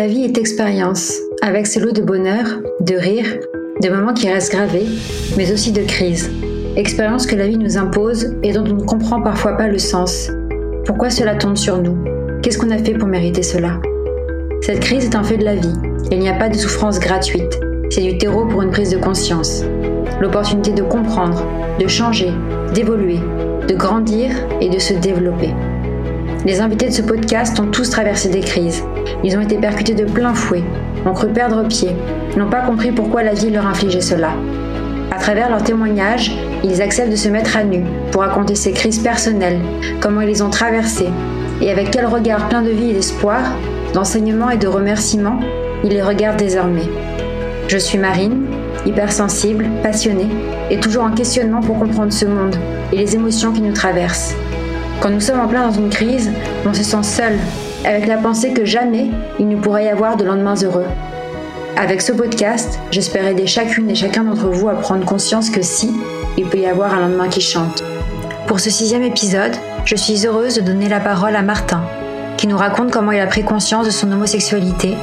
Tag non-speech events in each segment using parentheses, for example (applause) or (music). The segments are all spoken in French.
La vie est expérience, avec ses lots de bonheur, de rire, de moments qui restent gravés, mais aussi de crises. Expérience que la vie nous impose et dont on ne comprend parfois pas le sens. Pourquoi cela tombe sur nous? Qu'est-ce qu'on a fait pour mériter cela? Cette crise est un fait de la vie. Il n'y a pas de souffrance gratuite. C'est du terreau pour une prise de conscience. L'opportunité de comprendre, de changer, d'évoluer, de grandir et de se développer. Les invités de ce podcast ont tous traversé des crises. Ils ont été percutés de plein fouet, ont cru perdre pied, n'ont pas compris pourquoi la vie leur infligeait cela. À travers leurs témoignages, ils acceptent de se mettre à nu pour raconter ces crises personnelles, comment ils les ont traversées, et avec quel regard plein de vie et d'espoir, d'enseignement et de remerciements, ils les regardent désormais. Je suis Marine, hypersensible, passionnée, et toujours en questionnement pour comprendre ce monde et les émotions qui nous traversent. Quand nous sommes en plein dans une crise, on se sent seul, avec la pensée que jamais il ne pourrait y avoir de lendemains heureux. Avec ce podcast, j'espère aider chacune et chacun d'entre vous à prendre conscience que si, il peut y avoir un lendemain qui chante. Pour ce sixième épisode, je suis heureuse de donner la parole à Martin, qui nous raconte comment il a pris conscience de son homosexualité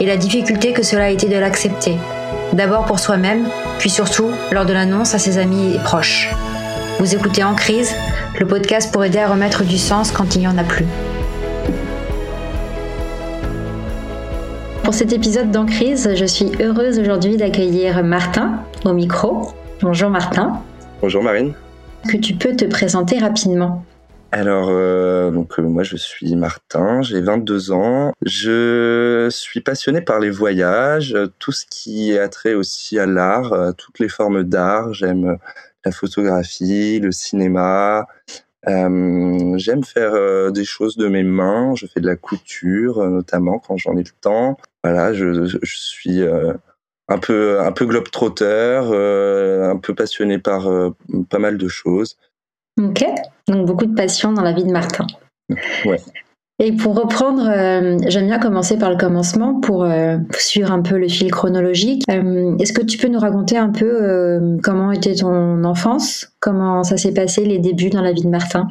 et la difficulté que cela a été de l'accepter, d'abord pour soi-même, puis surtout lors de l'annonce à ses amis et proches. Vous écoutez En crise, le podcast pour aider à remettre du sens quand il n'y en a plus. Pour cet épisode d'Encrise, je suis heureuse aujourd'hui d'accueillir Martin au micro. Bonjour Martin. Bonjour Marine. Que tu peux te présenter rapidement alors, euh, donc euh, moi je suis Martin, j'ai 22 ans. Je suis passionné par les voyages, tout ce qui a trait aussi à l'art, euh, toutes les formes d'art. J'aime la photographie, le cinéma. Euh, j'aime faire euh, des choses de mes mains. Je fais de la couture, euh, notamment quand j'en ai le temps. Voilà, je, je suis un peu un peu globe-trotteur, un peu passionné par pas mal de choses. Ok, donc beaucoup de passion dans la vie de Martin. Ouais. Et pour reprendre, euh, j'aime bien commencer par le commencement pour euh, suivre un peu le fil chronologique. Euh, est-ce que tu peux nous raconter un peu comment était ton enfance? Comment ça s'est passé les débuts dans la vie de Martin?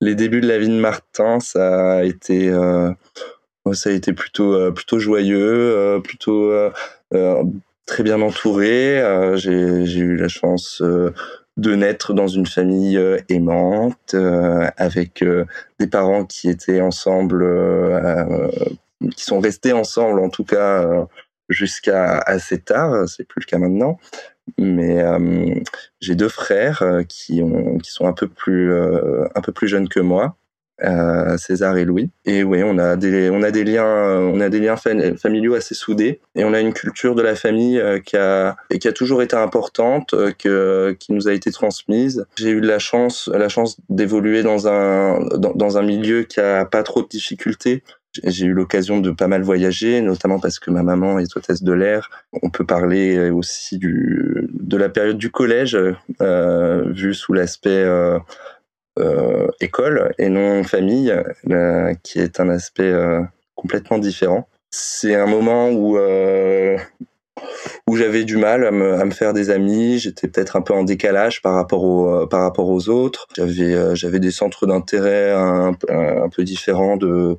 Les débuts de la vie de Martin, ça a été, ça a été plutôt, plutôt joyeux, plutôt très bien entouré. J'ai eu la chance de naître dans une famille euh, aimante, euh, avec euh, des parents qui étaient ensemble, qui sont restés ensemble en tout cas jusqu'à assez tard. C'est plus le cas maintenant. Mais j'ai deux frères qui sont un peu plus, un peu plus jeunes que moi. Euh, César et Louis. Et oui, on a des on a des liens on a des liens familiaux assez soudés et on a une culture de la famille euh, qui a et qui a toujours été importante, euh, que qui nous a été transmise. J'ai eu la chance la chance d'évoluer dans un dans, dans, un milieu qui a pas trop de difficultés. J'ai eu l'occasion de pas mal voyager, notamment parce que ma maman est hôtesse de l'air. On peut parler aussi du, de la période du collège, euh, vu sous l'aspect euh, euh, école et non famille, euh, qui est un aspect euh, complètement différent. C'est un moment où où j'avais du mal à me, faire des amis. J'étais peut-être un peu en décalage par rapport aux, par rapport aux autres. J'avais, j'avais des centres d'intérêt un, peu différents de,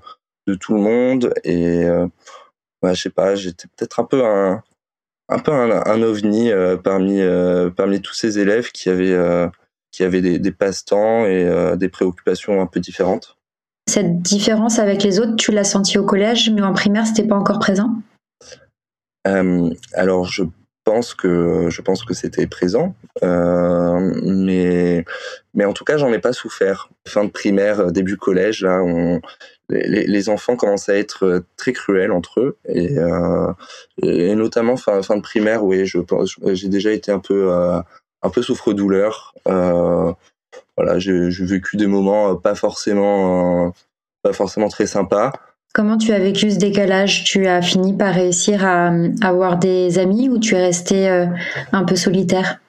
de tout le monde. Et je sais pas, j'étais peut-être un peu un, un peu un ovni parmi, parmi tous ces élèves qui avaient, qui avaient des, passe-temps et euh, des préoccupations un peu différentes. Cette différence avec les autres, tu l'as senti au collège, mais en primaire, c'était pas encore présent? Euh, Alors, je pense que je pense que c'était présent, euh, mais mais en tout cas, j'en ai pas souffert. Fin de primaire, début collège, là, on, les, les, enfants commencent à être très cruels entre eux et, et notamment fin, fin de primaire, oui, je j'ai déjà été un peu un peu souffre-douleur. Euh, voilà, j'ai vécu des moments euh, pas forcément, euh, pas forcément très sympas. Comment tu as vécu ce décalage? Tu as fini par réussir à, avoir des amis ou tu es resté un peu solitaire?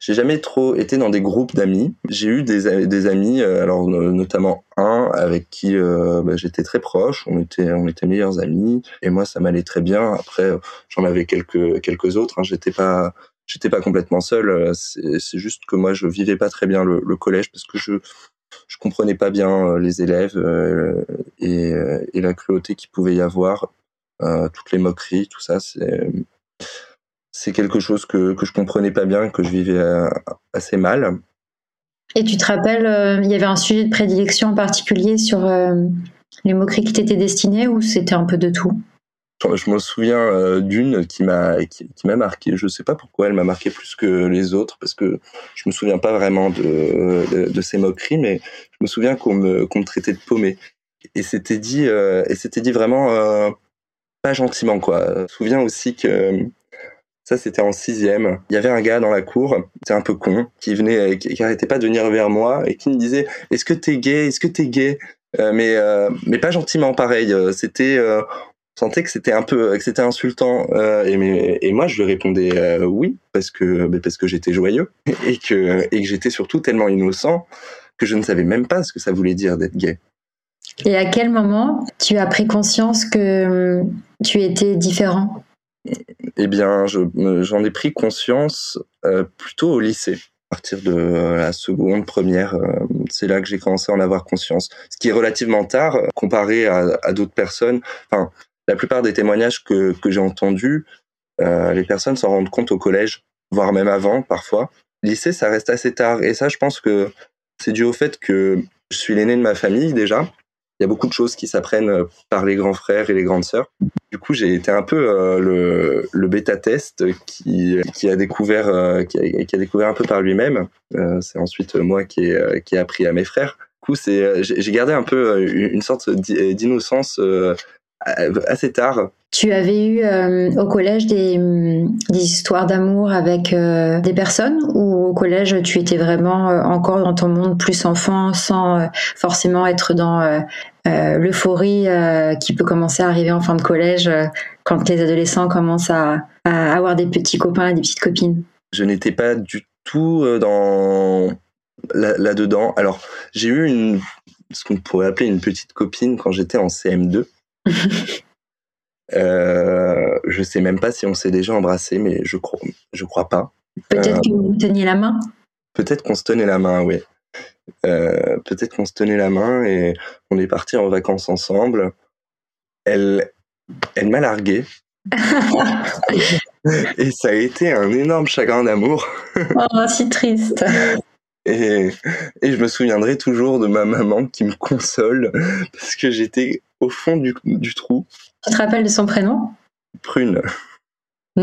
J'ai jamais trop été dans des groupes d'amis. J'ai eu des, des amis, alors notamment un avec qui bah, j'étais très proche. On était, on était meilleurs amis et moi ça m'allait très bien. Après, j'en avais quelques quelques autres. Hein. J'étais pas, j'étais pas complètement seul. Euh, c'est juste que moi, je vivais pas très bien le, collège parce que je je comprenais pas bien euh, les élèves euh, et, et, la cruauté qu'il pouvait y avoir toutes les moqueries, tout ça, c'est c'est quelque chose que, que je comprenais pas bien, que je vivais assez mal. Et tu te rappelles, il y avait un sujet de prédilection en particulier sur les moqueries qui t'étaient destinées ou c'était un peu de tout? Je me souviens euh, d'une qui m'a qui, m'a marqué. Je sais pas pourquoi elle m'a marqué plus que les autres parce que je me souviens pas vraiment de de, ces moqueries, mais je me souviens qu'on me qu'on me traitait de paumé et c'était dit euh, et c'était dit vraiment euh, pas gentiment quoi. Je me souviens aussi que ça c'était en sixième. Il y avait un gars dans la cour, c'est un peu con, qui venait, qui, qui, pas de venir vers moi et qui me disait Est-ce que t'es gay? Est-ce que t'es gay mais mais pas gentiment pareil c'était sentais que c'était un peu que c'était insultant euh, et, et, moi je lui répondais euh, oui parce que bah, parce que j'étais joyeux et que et que j'étais surtout tellement innocent que je ne savais même pas ce que ça voulait dire d'être gay. Et à quel moment tu as pris conscience que hum, tu étais différent? Eh bien, j'en ai pris conscience euh, plutôt au lycée. À partir de la seconde, première, c'est là que j'ai commencé à en avoir conscience. Ce qui est relativement tard comparé à, à d'autres personnes. Enfin, la plupart des témoignages que, que j'ai entendus, euh, les personnes s'en rendent compte au collège, voire même avant parfois. Lycée, ça reste assez tard. Et ça, je pense que c'est dû au fait que je suis l'aîné de ma famille déjà. Il y a beaucoup de choses qui s'apprennent par les grands frères et les grandes sœurs. Du coup, j'ai été un peu euh, le, le bêta-test qui, qui a découvert euh, qui, a, découvert un peu par lui-même. Euh, c'est ensuite moi qui ai, qui ai appris à mes frères. Du coup, j'ai gardé un peu une sorte d'innocence euh, assez tard. Tu avais eu euh, au collège des, des histoires d'amour avec euh, des personnes ou au collège tu étais vraiment encore dans ton monde plus enfant sans forcément être dans l'euphorie qui peut commencer à arriver en fin de collège quand les adolescents commencent à, à, avoir des petits copains et des petites copines? Je n'étais pas du tout dans là-dedans. Alors j'ai eu une, ce qu'on pourrait appeler une petite copine quand j'étais en CM2 (laughs) euh, je sais même pas si on s'est déjà embrassé, mais je crois, je crois pas. Peut-être que vous teniez la main. Peut-être qu'on se tenait la main, oui. Euh, peut-être qu'on se tenait la main et on est parti en vacances ensemble. Elle, elle m'a largué. (laughs) et ça a été un énorme chagrin d'amour. oh, si triste. Et, et, je me souviendrai toujours de ma maman qui me console parce que j'étais au fond du, du, trou. Tu te rappelles de son prénom? Prune.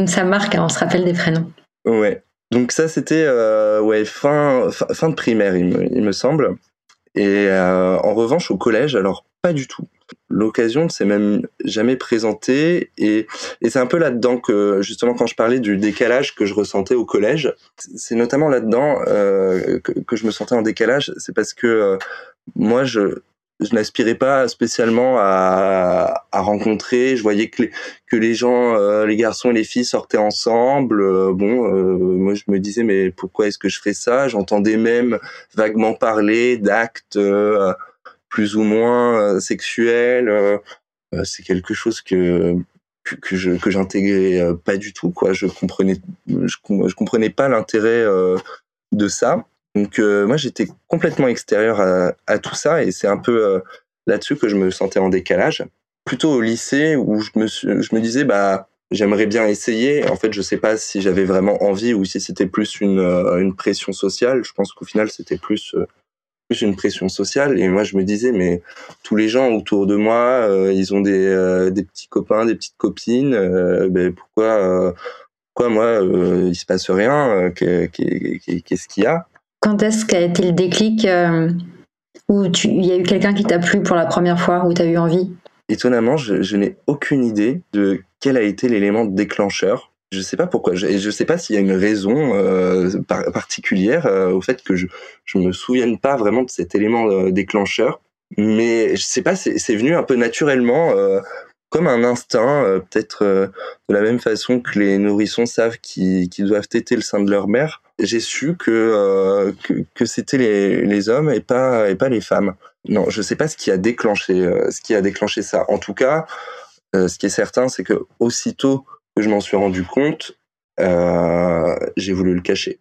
Ça marque, hein, on se rappelle des prénoms. Ouais. Donc ça, c'était euh, ouais, fin, fin, de primaire, il me, il me semble. Et euh, en revanche, au collège, alors pas du tout. L'occasion ne s'est même jamais présentée et, et c'est un peu là-dedans que justement quand je parlais du décalage que je ressentais au collège, c'est notamment là-dedans euh, que, que, je me sentais en décalage. C'est parce que moi, je, je n'aspirais pas spécialement à, à, rencontrer. Je voyais que les, que les gens, euh, les garçons et les filles sortaient ensemble. Euh, bon, euh, moi je me disais mais pourquoi est-ce que je ferais ça? J'entendais même vaguement parler d'actes plus ou moins sexuels. C'est quelque chose que que, je que j'intégrais pas du tout quoi. Je comprenais je, je comprenais pas l'intérêt de ça. Donc euh, moi j'étais complètement extérieur à, tout ça et c'est un peu euh, là-dessus que je me sentais en décalage. Plutôt au lycée où je me, disais bah j'aimerais bien essayer. En fait je sais pas si j'avais vraiment envie ou si c'était plus une, euh, pression sociale. Je pense qu'au final c'était plus une pression sociale et moi je me disais mais tous les gens autour de moi ils ont des, des petits copains des petites copines ben pourquoi pourquoi moi il se passe rien qu'est-ce qu'il y a? Quand est-ce qu'a été le déclic euh, où il y a eu quelqu'un qui t'a plu pour la première fois, où tu as eu envie? Étonnamment, je, n'ai aucune idée de quel a été l'élément déclencheur. Je ne sais pas pourquoi. Je ne sais pas s'il y a une raison euh, particulière euh, au fait que je ne me souvienne pas vraiment de cet élément déclencheur. Mais je ne sais pas, c'est venu un peu naturellement comme un instinct, peut-être de la même façon que les nourrissons savent qu'ils doivent téter le sein de leur mère j'ai su que, euh, que, que c'était les, les, hommes et pas et pas les femmes. Non, je sais pas ce qui a déclenché euh, ce qui a déclenché ça. En tout cas, euh, ce qui est certain, c'est que aussitôt que je m'en suis rendu compte, j'ai voulu le cacher.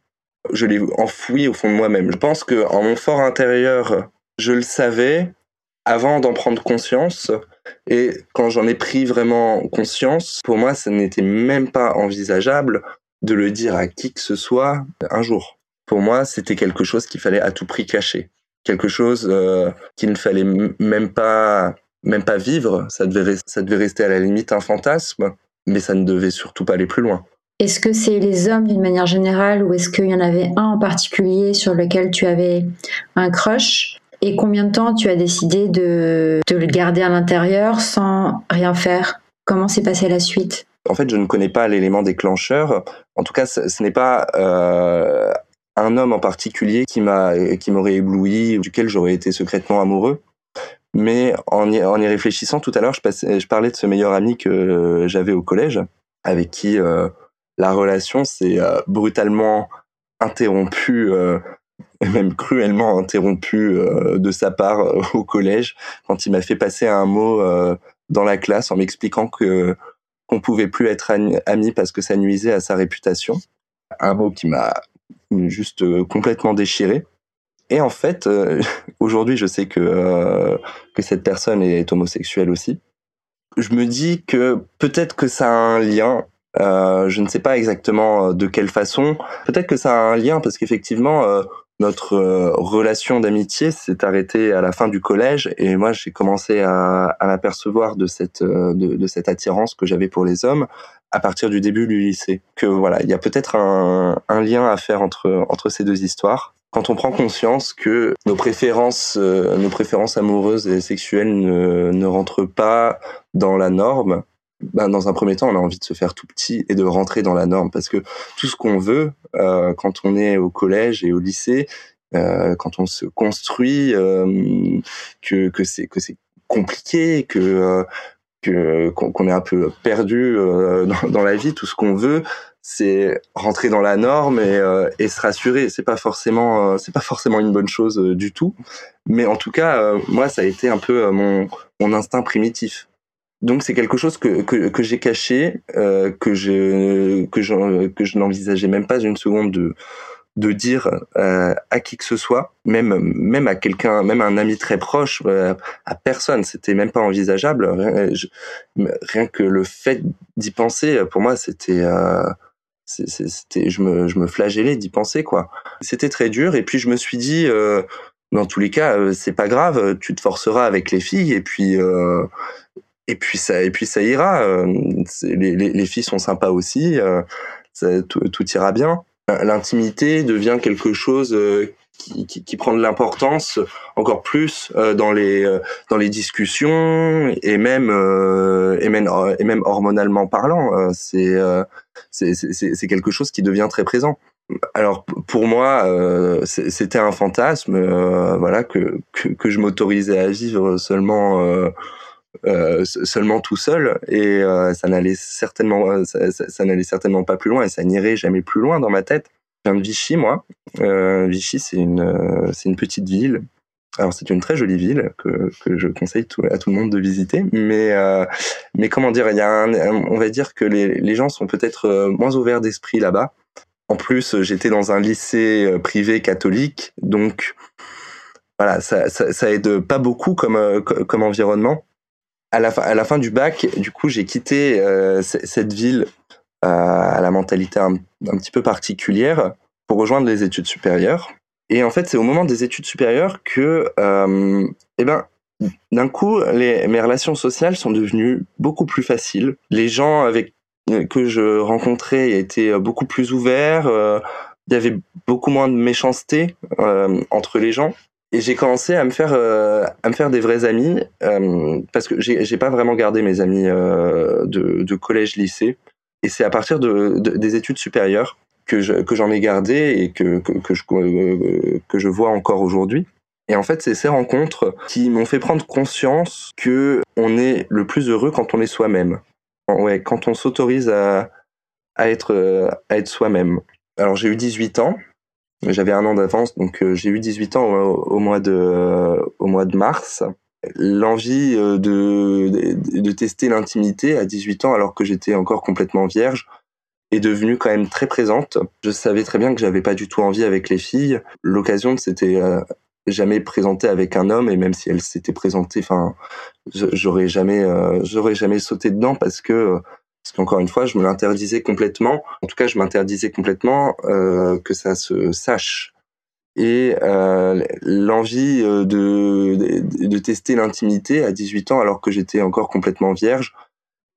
Je l'ai enfoui au fond de moi-même. Je pense que en mon fort intérieur, je le savais, avant d'en prendre conscience. Et quand j'en ai pris vraiment conscience, pour moi, ça n'était même pas envisageable de le dire à qui que ce soit un jour. Pour moi, c'était quelque chose qu'il fallait à tout prix cacher. Quelque chose euh, qu'il ne fallait même pas, même pas vivre. Ça devait, rester à la limite un fantasme, mais ça ne devait surtout pas aller plus loin. Est-ce que c'est les hommes d'une manière générale ou est-ce qu'il y en avait un en particulier sur lequel tu avais un crush? Et combien de temps tu as décidé de, de le garder à l'intérieur sans rien faire? Comment s'est passée la suite? En fait, je ne connais pas l'élément déclencheur. En tout cas, ce, n'est pas euh, un homme en particulier qui m'a qui m'aurait ébloui, duquel j'aurais été secrètement amoureux. Mais en y, en y réfléchissant tout à l'heure, je, je parlais de ce meilleur ami que j'avais au collège, avec qui euh, la relation s'est euh, brutalement interrompue, euh, même cruellement interrompue euh, de sa part au collège, quand il m'a fait passer un mot dans la classe en m'expliquant que qu'on pouvait plus être amis parce que ça nuisait à sa réputation. Un mot qui m'a juste complètement déchiré. Et en fait, (laughs) aujourd'hui, je sais que que cette personne est homosexuelle aussi. Je me dis que peut-être que ça a un lien euh, je ne sais pas exactement euh, de quelle façon. Peut-être que ça a un lien parce qu'effectivement, euh, notre relation d'amitié s'est arrêtée à la fin du collège et moi j'ai commencé à, à m'apercevoir de cette de, de, cette attirance que j'avais pour les hommes à partir du début du lycée. Que voilà, il y a peut-être un, lien à faire entre entre ces deux histoires. Quand on prend conscience que nos préférences, nos préférences amoureuses et sexuelles ne, ne rentrent pas dans la norme, ben, dans un premier temps, on a envie de se faire tout petit et de rentrer dans la norme. Parce que tout ce qu'on veut euh, quand on est au collège et au lycée, euh, quand on se construit, euh, que, que c'est compliqué, que que qu'on est un peu perdu dans, la vie, tout ce qu'on veut, c'est rentrer dans la norme et, se rassurer. C'est pas forcément c'est pas forcément une bonne chose du tout, mais en tout cas, moi, ça a été un peu mon instinct primitif donc c'est quelque chose que, que, que j'ai caché, euh, que je que je que je n'envisageais même pas une seconde de de dire euh, à qui que ce soit, même même à quelqu'un, même à un ami très proche, euh, à personne, c'était même pas envisageable. Rien, rien que le fait d'y penser, pour moi, c'était euh, c'était je me je me flagellais d'y penser quoi. C'était très dur et puis je me suis dit euh, dans tous les cas, euh, c'est pas grave, tu te forceras avec les filles et puis euh, et puis ça et puis ça ira euh, les, les, les, filles sont sympas aussi euh, ça, tout, tout, ira bien. L'intimité devient quelque chose euh, qui, qui, qui, prend de l'importance encore plus dans les dans les discussions et même et même et même hormonalement parlant c'est c'est quelque chose qui devient très présent. Alors pour moi, euh, c'était un fantasme, euh, voilà que, que, que je m'autorisais à vivre seulement euh, euh, seulement tout seul et euh, ça n'allait certainement euh, ça, n'allait certainement pas plus loin et ça n'irait jamais plus loin dans ma tête. Je viens de Vichy moi. Euh, Vichy c'est une c'est une petite ville. Alors c'est une très jolie ville que, que je conseille à tout le monde de visiter, mais euh, mais comment dire, il y a on va dire que les, les gens sont peut-être moins ouverts d'esprit là-bas. En plus, j'étais dans un lycée privé catholique, donc voilà, ça, ça, ça aide pas beaucoup comme comme environnement à la, fin, du bac, du coup, j'ai quitté euh, cette ville euh, à la mentalité un, petit peu particulière pour rejoindre les études supérieures. Et en fait, c'est au moment des études supérieures que, euh, eh ben, d'un coup, mes relations sociales sont devenues beaucoup plus faciles. Les gens avec que je rencontrais étaient beaucoup plus ouverts. Il y avait beaucoup moins de méchanceté entre les gens et j'ai commencé à me faire euh, à me faire des vrais amis euh, parce que j'ai pas vraiment gardé mes amis euh, de, collège lycée. Et c'est à partir de, de, des études supérieures que que j'en ai gardé et que que, que je vois encore aujourd'hui. Et en fait c'est ces rencontres qui m'ont fait prendre conscience que on est le plus heureux quand on est soi-même. Ouais quand on s'autorise à à être à être soi-même. Alors j'ai eu 18 ans j'avais un an d'avance, donc euh, j'ai eu 18 ans au, mois de euh, au mois de mars. L'envie euh, de, de, de tester l'intimité à 18 ans, alors que j'étais encore complètement vierge, est devenue quand même très présente. Je savais très bien que j'avais pas du tout envie avec les filles. L'occasion, c'était jamais présentée avec un homme et même si elle s'était présentée, enfin, j'aurais jamais, euh, j'aurais jamais sauté dedans parce que parce qu'encore une fois, je me l'interdisais complètement. En tout cas, je m'interdisais complètement euh, que ça se sache. Et euh, l'envie de, de, de tester l'intimité à 18 ans, alors que j'étais encore complètement vierge,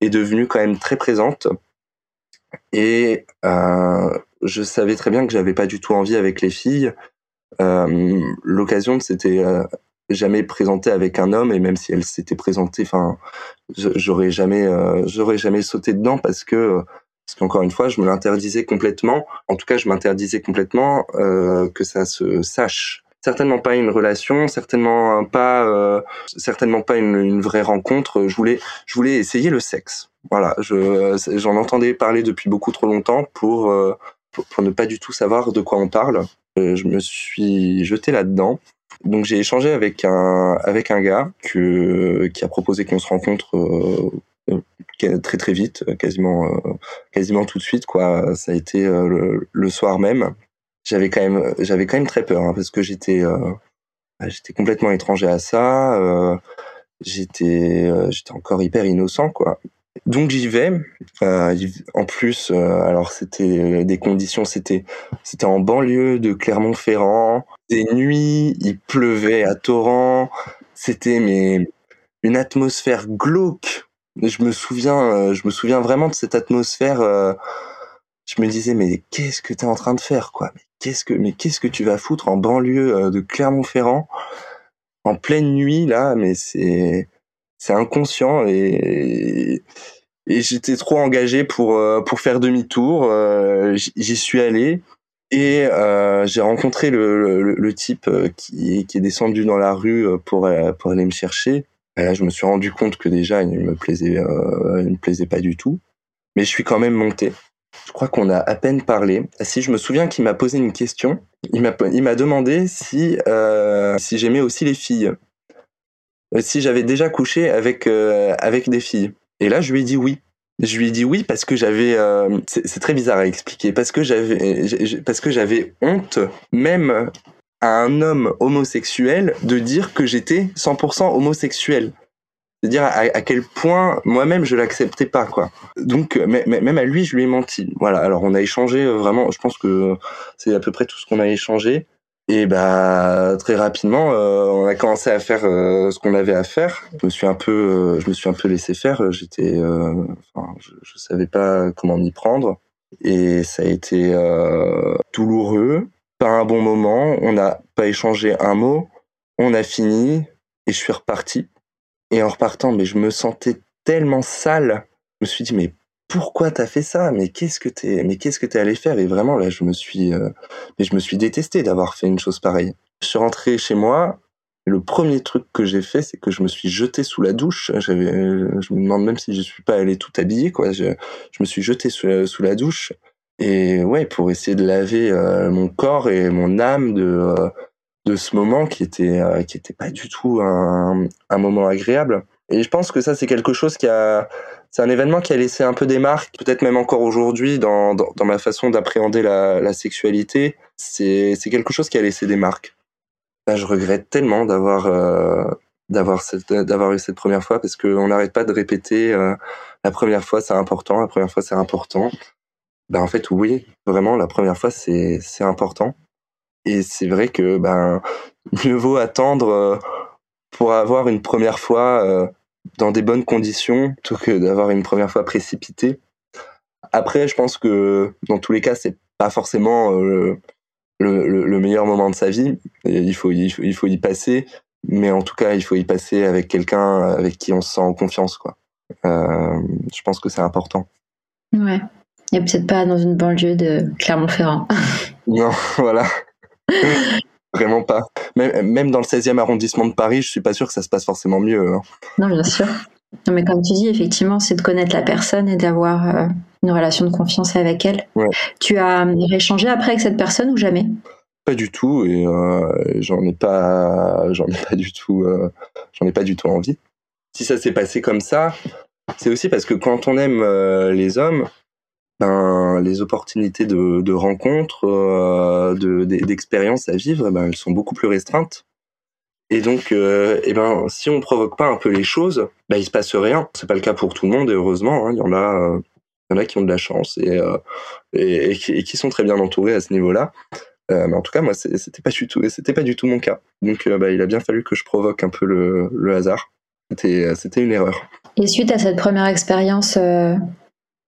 est devenue quand même très présente. Et euh, je savais très bien que j'avais pas du tout envie avec les filles. Euh, L'occasion euh, jamais présentée avec un homme et même si elle s'était présentée, enfin, j'aurais jamais, euh, j'aurais jamais sauté dedans parce que parce qu'encore une fois, je me l'interdisais complètement. En tout cas, je m'interdisais complètement euh, que ça se sache certainement pas une relation, certainement pas, euh, certainement pas une, une, vraie rencontre. Je voulais, je voulais essayer le sexe. Voilà, je, j'en entendais parler depuis beaucoup trop longtemps pour, euh, pour, pour ne pas du tout savoir de quoi on parle. Euh, je me suis jeté là-dedans. Donc j'ai échangé avec un avec un gars qui a proposé qu'on se rencontre euh, très très vite, quasiment quasiment tout de suite quoi. Ça a été le, soir même. J'avais quand même j'avais quand même très peur hein, parce que j'étais euh, bah, j'étais complètement étranger à ça euh, j'étais euh, j'étais encore hyper innocent quoi. Donc j'y vais. Euh, en plus euh, alors c'était des conditions c'était c'était en banlieue de Clermont-Ferrand des nuits il pleuvait à torrent. C'était mais une atmosphère glauque. Je me souviens je me souviens vraiment de cette atmosphère je me disais mais qu'est-ce que tu es en train de faire quoi? Mais qu'est-ce que mais qu'est-ce que tu vas foutre en banlieue euh, de Clermont-Ferrand? En pleine nuit là mais c'est c'est inconscient et et j'étais trop engagé pour euh, pour faire demi-tour euh, j'y suis allé et euh, j'ai rencontré le, le, le type qui, qui est descendu dans la rue pour pour aller me chercher et là je me suis rendu compte que déjà il me plaisait euh, il me plaisait pas du tout mais je suis quand même monté je crois qu'on a à peine parlé. Si je me souviens qu'il m'a posé une question, il m'a demandé si euh, si j'aimais aussi les filles, euh, si j'avais déjà couché avec euh, avec des filles. Et là, je lui ai dit oui. Je lui ai dit oui parce que j'avais euh, c'est très bizarre à expliquer parce que j'avais parce que j'avais honte même à un homme homosexuel de dire que j'étais 100% homosexuel c'est dire à, à, quel point moi-même je l'acceptais pas quoi. Donc même à lui je lui ai menti. Voilà. Alors on a échangé euh, vraiment. Je pense que c'est à peu près tout ce qu'on a échangé. Et bah très rapidement euh, on a commencé à faire euh, ce qu'on avait à faire. Je me suis un peu euh, je me suis un peu laissé faire. J'étais enfin je, je, savais pas comment m'y prendre et ça a été douloureux. Pas un bon moment. On n'a pas échangé un mot. On a fini et je suis reparti et en repartant, mais je me sentais tellement sale. Je me suis dit, mais pourquoi t'as fait ça? Mais qu'est-ce que t'es, mais qu'est-ce que t'es allé faire? Et vraiment là, je me suis, euh... mais je me suis détesté d'avoir fait une chose pareille. Je suis rentré chez moi. Le premier truc que j'ai fait, c'est que je me suis jeté sous la douche. J'avais, je me demande même si je suis pas allé tout habillé, quoi. Je, me suis jeté sous, sous, la douche et ouais, pour essayer de laver euh, mon corps et mon âme de euh, de ce moment qui était euh, qui était pas du tout un, un moment agréable. Et je pense que ça c'est quelque chose qui a c'est un événement qui a laissé un peu des marques, peut-être même encore aujourd'hui dans, dans, ma façon d'appréhender la, sexualité. C'est quelque chose qui a laissé des marques. Je regrette tellement d'avoir euh, d'avoir d'avoir eu cette première fois parce que on n'arrête pas de répéter euh, la première fois c'est important, la première fois c'est important. Ben en fait oui, vraiment la première fois c'est c'est important. Et c'est vrai que ben (laughs) mieux vaut attendre euh, pour avoir une première fois dans des bonnes conditions plutôt que d'avoir une première fois précipitée. Après, je pense que dans tous les cas, c'est pas forcément euh, le, le, le, meilleur moment de sa vie. Il faut, il faut, il faut y passer, mais en tout cas, il faut y passer avec quelqu'un avec qui on se sent en confiance, quoi. Euh, je pense que c'est important. Ouais. Et peut-être pas dans une banlieue de Clermont-Ferrand. non, (laughs) voilà. (laughs) Vraiment pas. Même, même dans le 16e arrondissement de Paris, je suis pas sûr que ça se passe forcément mieux. Hein. Non, bien sûr. Non, mais comme tu dis, effectivement, c'est de connaître la personne et d'avoir euh, une relation de confiance avec elle. Ouais. Tu as échangé après avec cette personne ou jamais? Pas du tout, et euh, j'en ai pas, j'en ai pas du tout, euh, j'en ai pas du tout envie. Si ça s'est passé comme ça, c'est aussi parce que quand on aime euh, les hommes, ben, les opportunités de, de rencontres, euh, d'expériences à vivre, ben, elles sont beaucoup plus restreintes. Et donc, euh, eh ben, si on provoque pas un peu les choses, bah, il se passe rien. C'est pas le cas pour tout le monde, et heureusement, hein. il y en a, euh, y en a qui ont de la chance et, euh, et, et, qui sont très bien entourés à ce niveau-là. Mais en tout cas, moi, c'était pas c'était pas du tout mon cas. Donc, bah, il a bien fallu que je provoque un peu le, le hasard. C'était, c'était une erreur. Et suite à cette première expérience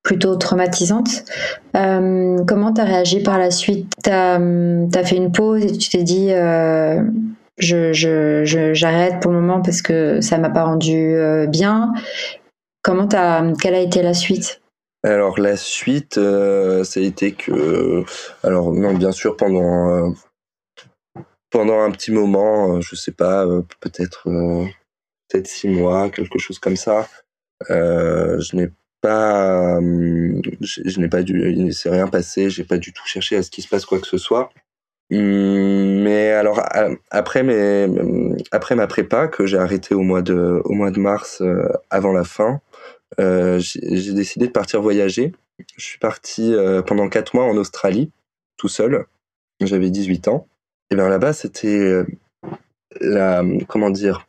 plutôt traumatisante. Euh, comment tu as réagi par la suite? Tu as, fait une pause et tu t'es dit euh, j'arrête pour le moment parce que ça m'a pas rendu euh, bien. Comment as, quelle a été la suite? Alors la suite, euh, ça a été que, alors non, bien sûr pendant pendant un petit moment, je sais pas, peut-être peut-être six mois, quelque chose comme ça, je n'ai pas, hum, je, n'ai pas dû, il s'est rien passé, j'ai pas du tout cherché à ce qu'il se passe quoi que ce soit. Hum, mais alors après mes, après ma prépa que j'ai arrêté au mois de, au mois de mars euh, avant la fin, euh, j'ai décidé de partir voyager. Je suis parti euh, pendant quatre mois en Australie, tout seul. J'avais 18 ans. Et bien là-bas, c'était la, comment dire,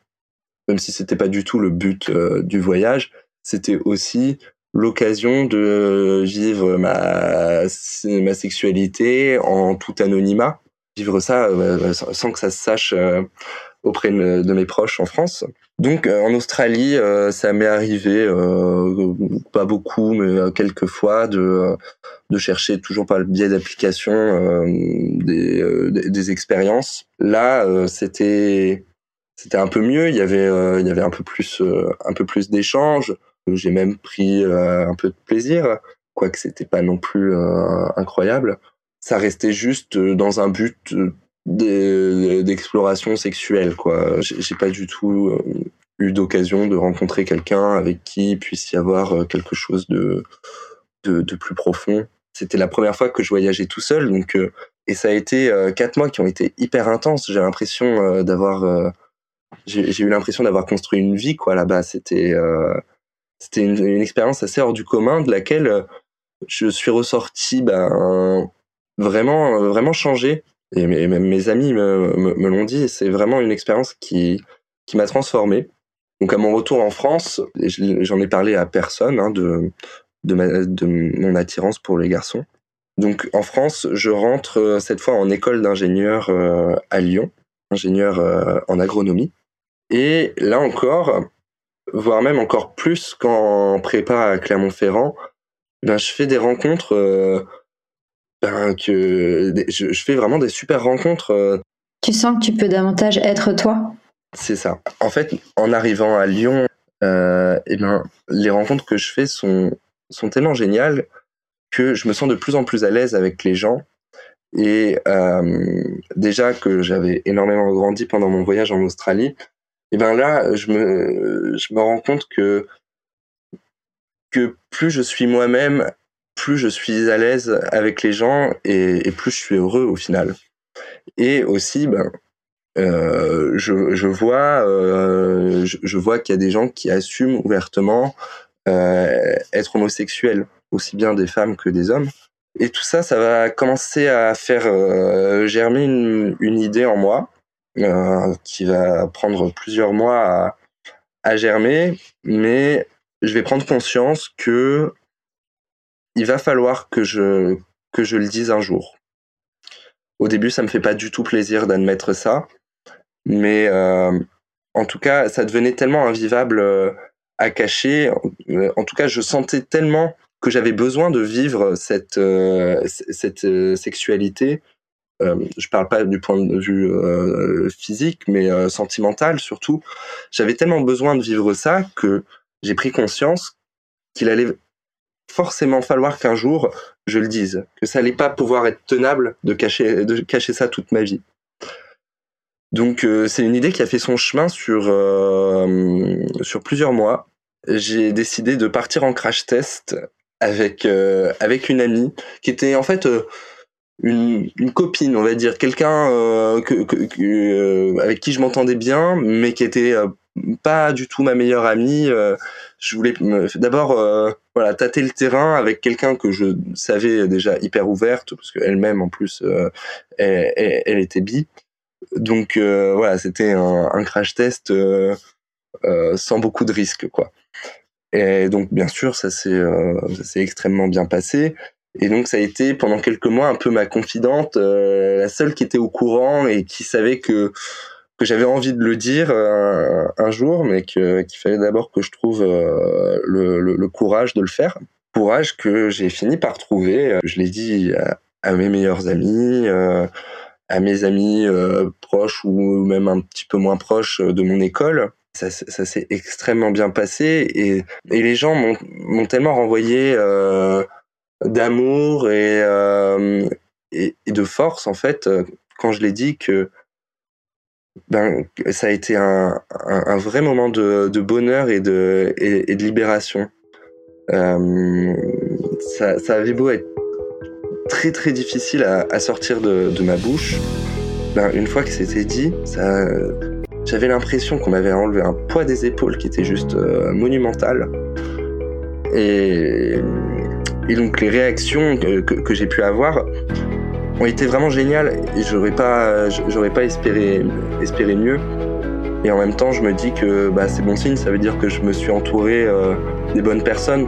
même si c'était pas du tout le but du voyage, c'était aussi l'occasion de vivre ma, ma sexualité en tout anonymat, vivre ça euh, sans que ça se sache euh, auprès de mes proches en France. Donc euh, en Australie, ça m'est arrivé, pas beaucoup, mais quelques fois, de, de chercher toujours par le biais d'applications des, des, expériences. Là, c'était c'était un peu mieux. Il y avait il y avait un peu plus un peu plus d'échanges. J'ai même pris euh, un peu de plaisir, quoique c'était pas non plus euh, incroyable. Ça restait juste euh, dans un but d'exploration sexuelle, quoi. J'ai pas du tout eu d'occasion de rencontrer quelqu'un avec qui il puisse y avoir quelque chose de, de, plus profond. C'était la première fois que je voyageais tout seul, donc et ça a été quatre mois qui ont été hyper intenses. J'ai l'impression d'avoir, j'ai eu l'impression d'avoir construit une vie quoi là-bas. C'était c'était une, expérience assez hors du commun de laquelle euh, je suis ressorti ben, vraiment, euh, vraiment changé. Et mes, amis me, l'ont dit, c'est vraiment une expérience qui, qui m'a transformé. Donc à mon retour en France, j'en ai parlé à personne hein, de, de mon attirance pour les garçons. Donc en France, je rentre euh, cette fois en école d'ingénieur à Lyon, ingénieur en agronomie. Et là encore, voire même encore plus qu'en prépa à Clermont-Ferrand, ben, je fais des rencontres euh, ben, que je, je, fais vraiment des super rencontres. Euh. Tu sens que tu peux davantage être toi? C'est ça. En fait, en arrivant à Lyon, euh, et ben, les rencontres que je fais sont, sont tellement géniales que je me sens de plus en plus à l'aise avec les gens. Et euh, déjà que j'avais énormément grandi pendant mon voyage en Australie, et ben là, je me, rends compte que, plus je suis moi-même, plus je suis à l'aise avec les gens et, plus je suis heureux au final. Et aussi, ben, euh, je, vois, euh, je, vois qu'il y a des gens qui assument ouvertement euh, être homosexuels, aussi bien des femmes que des hommes. Et tout ça, ça va commencer à faire germer une idée en moi euh, qui va prendre plusieurs mois à, germer, mais je vais prendre conscience que il va falloir que je que je le dise un jour. Au début, ça me fait pas du tout plaisir d'admettre ça, mais euh, en tout cas, ça devenait tellement invivable euh, à cacher. En tout cas, je sentais tellement que j'avais besoin de vivre cette cette sexualité euh, je parle pas du point de vue euh, physique, mais euh, sentimental surtout. J'avais tellement besoin de vivre ça que j'ai pris conscience qu'il allait forcément falloir qu'un jour je le dise, que ça allait pas pouvoir être tenable de cacher, de cacher ça toute ma vie. Donc c'est une idée qui a fait son chemin sur, sur plusieurs mois. J'ai décidé de partir en crash test avec, avec une amie qui était en fait une, une, copine, on va dire, quelqu'un euh, que, que, euh, avec qui je m'entendais bien, mais qui était euh, pas du tout ma meilleure amie. Euh, je voulais d'abord voilà tâter le terrain avec quelqu'un que je savais déjà hyper ouverte, parce qu'elle-même en plus elle, elle, elle, était bi. Donc voilà, c'était un, crash test sans beaucoup de risques, quoi. Et donc bien sûr, ça s'est extrêmement bien passé. Et donc ça a été pendant quelques mois un peu ma confidente, la seule qui était au courant et qui savait que que j'avais envie de le dire un jour, mais qu'il fallait d'abord que je trouve le, le, courage de le faire. Courage que j'ai fini par trouver. Je l'ai dit à, mes meilleurs amis, à mes amis proches ou même un petit peu moins proches de mon école ça, ça s'est extrêmement bien passé et, et les gens m'ont tellement renvoyé euh, d'amour et, euh, et, et, de force en fait quand je l'ai dit que ben ça a été un, un, vrai moment de, de, bonheur et de, et, de libération. Euh, ça, ça avait beau être très très difficile à, sortir de, ma bouche, ben, une fois que c'était dit, ça j'avais l'impression qu'on m'avait enlevé un poids des épaules qui était juste euh, monumental. Et, et, donc les réactions que, j'ai pu avoir ont été vraiment géniales et j'aurais pas, j'aurais pas espéré, mieux. Et en même temps, je me dis que bah, c'est bon signe, ça veut dire que je me suis entouré euh, des bonnes personnes.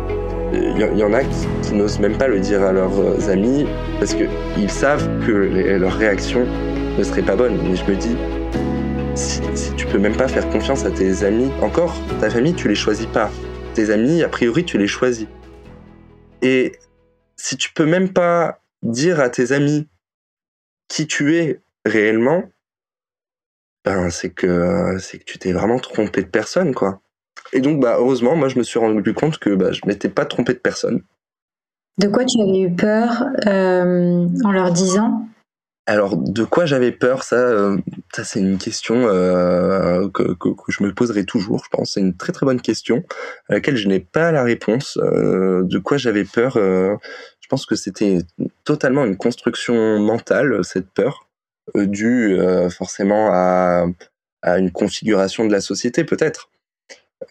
Il y, en a qui, n'osent même pas le dire à leurs amis parce qu'ils savent que les, leurs réactions ne seraient pas bonnes. Mais je me dis, si, si, tu peux même pas faire confiance à tes amis, encore, ta famille, tu les choisis pas. Tes amis, a priori, tu les choisis. Et si tu peux même pas dire à tes amis qui tu es réellement, ben c'est que c'est que tu t'es vraiment trompé de personne, quoi. Et donc, bah heureusement, moi, je me suis rendu compte que bah, je m'étais pas trompé de personne. De quoi tu avais eu peur euh, en leur disant alors, de quoi j'avais peur, ça, euh, ça c'est une question euh, que, que, que, je me poserai toujours, je pense. C'est une très très bonne question à laquelle je n'ai pas la réponse. Euh, de quoi j'avais peur Je pense que c'était totalement une construction mentale, cette peur, due forcément à, à, une configuration de la société, peut-être.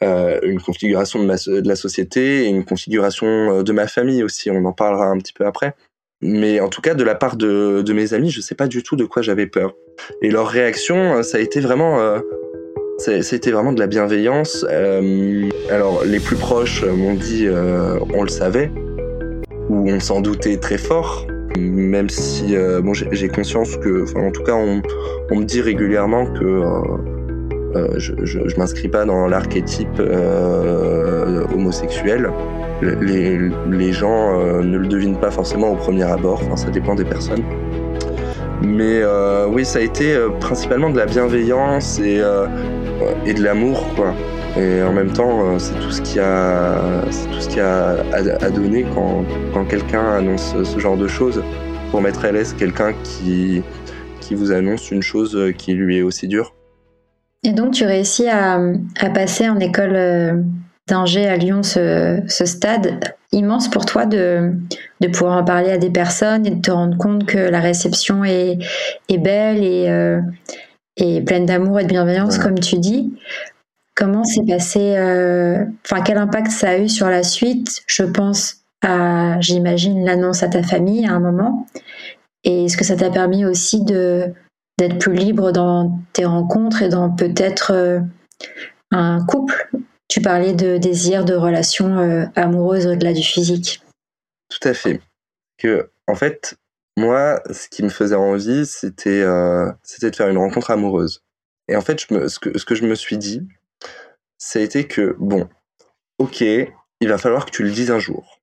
une configuration de, ma, de la société et une configuration de ma famille aussi, on en parlera un petit peu après. Mais en tout cas, de la part de, de mes amis, je sais pas du tout de quoi j'avais peur. Et leur réaction, euh, ça a été vraiment, euh, c'était vraiment de la bienveillance. Euh, alors, les plus proches m'ont dit, euh, on le savait, ou on s'en doutait très fort. Même si, bon, j'ai conscience que, enfin, en tout cas, on, me dit régulièrement que je, je, je m'inscris pas dans l'archétype homosexuel les, les gens euh, ne le devinent pas forcément au premier abord, enfin, ça dépend des personnes. Mais euh, oui, ça a été euh, principalement de la bienveillance et, euh, et de l'amour. Et en même temps, c'est tout ce qui a, c'est tout ce qui a à, à donner quand, quand quelqu'un annonce ce genre de choses pour mettre à l'aise quelqu'un qui, qui vous annonce une chose qui lui est aussi dure. Et donc, tu réussis à, à passer en école d'Angers à Lyon, ce, ce, stade immense pour toi de, de pouvoir en parler à des personnes et de te rendre compte que la réception est, est belle et, euh, et pleine d'amour et de bienveillance, ouais. comme tu dis. Comment s'est passé, euh, enfin, quel impact ça a eu sur la suite? Je pense à, j'imagine, l'annonce à ta famille à un moment. Et est-ce que ça t'a permis aussi de d'être plus libre dans tes rencontres et dans peut-être euh, un couple tu parlais de désir, de relations euh, amoureuses au-delà du physique. Tout à fait. Que, en fait, moi, ce qui me faisait envie, c'était euh, de faire une rencontre amoureuse. Et en fait, je me, ce, que, ce que je me suis dit, ça a été que, bon, ok, il va falloir que tu le dises un jour.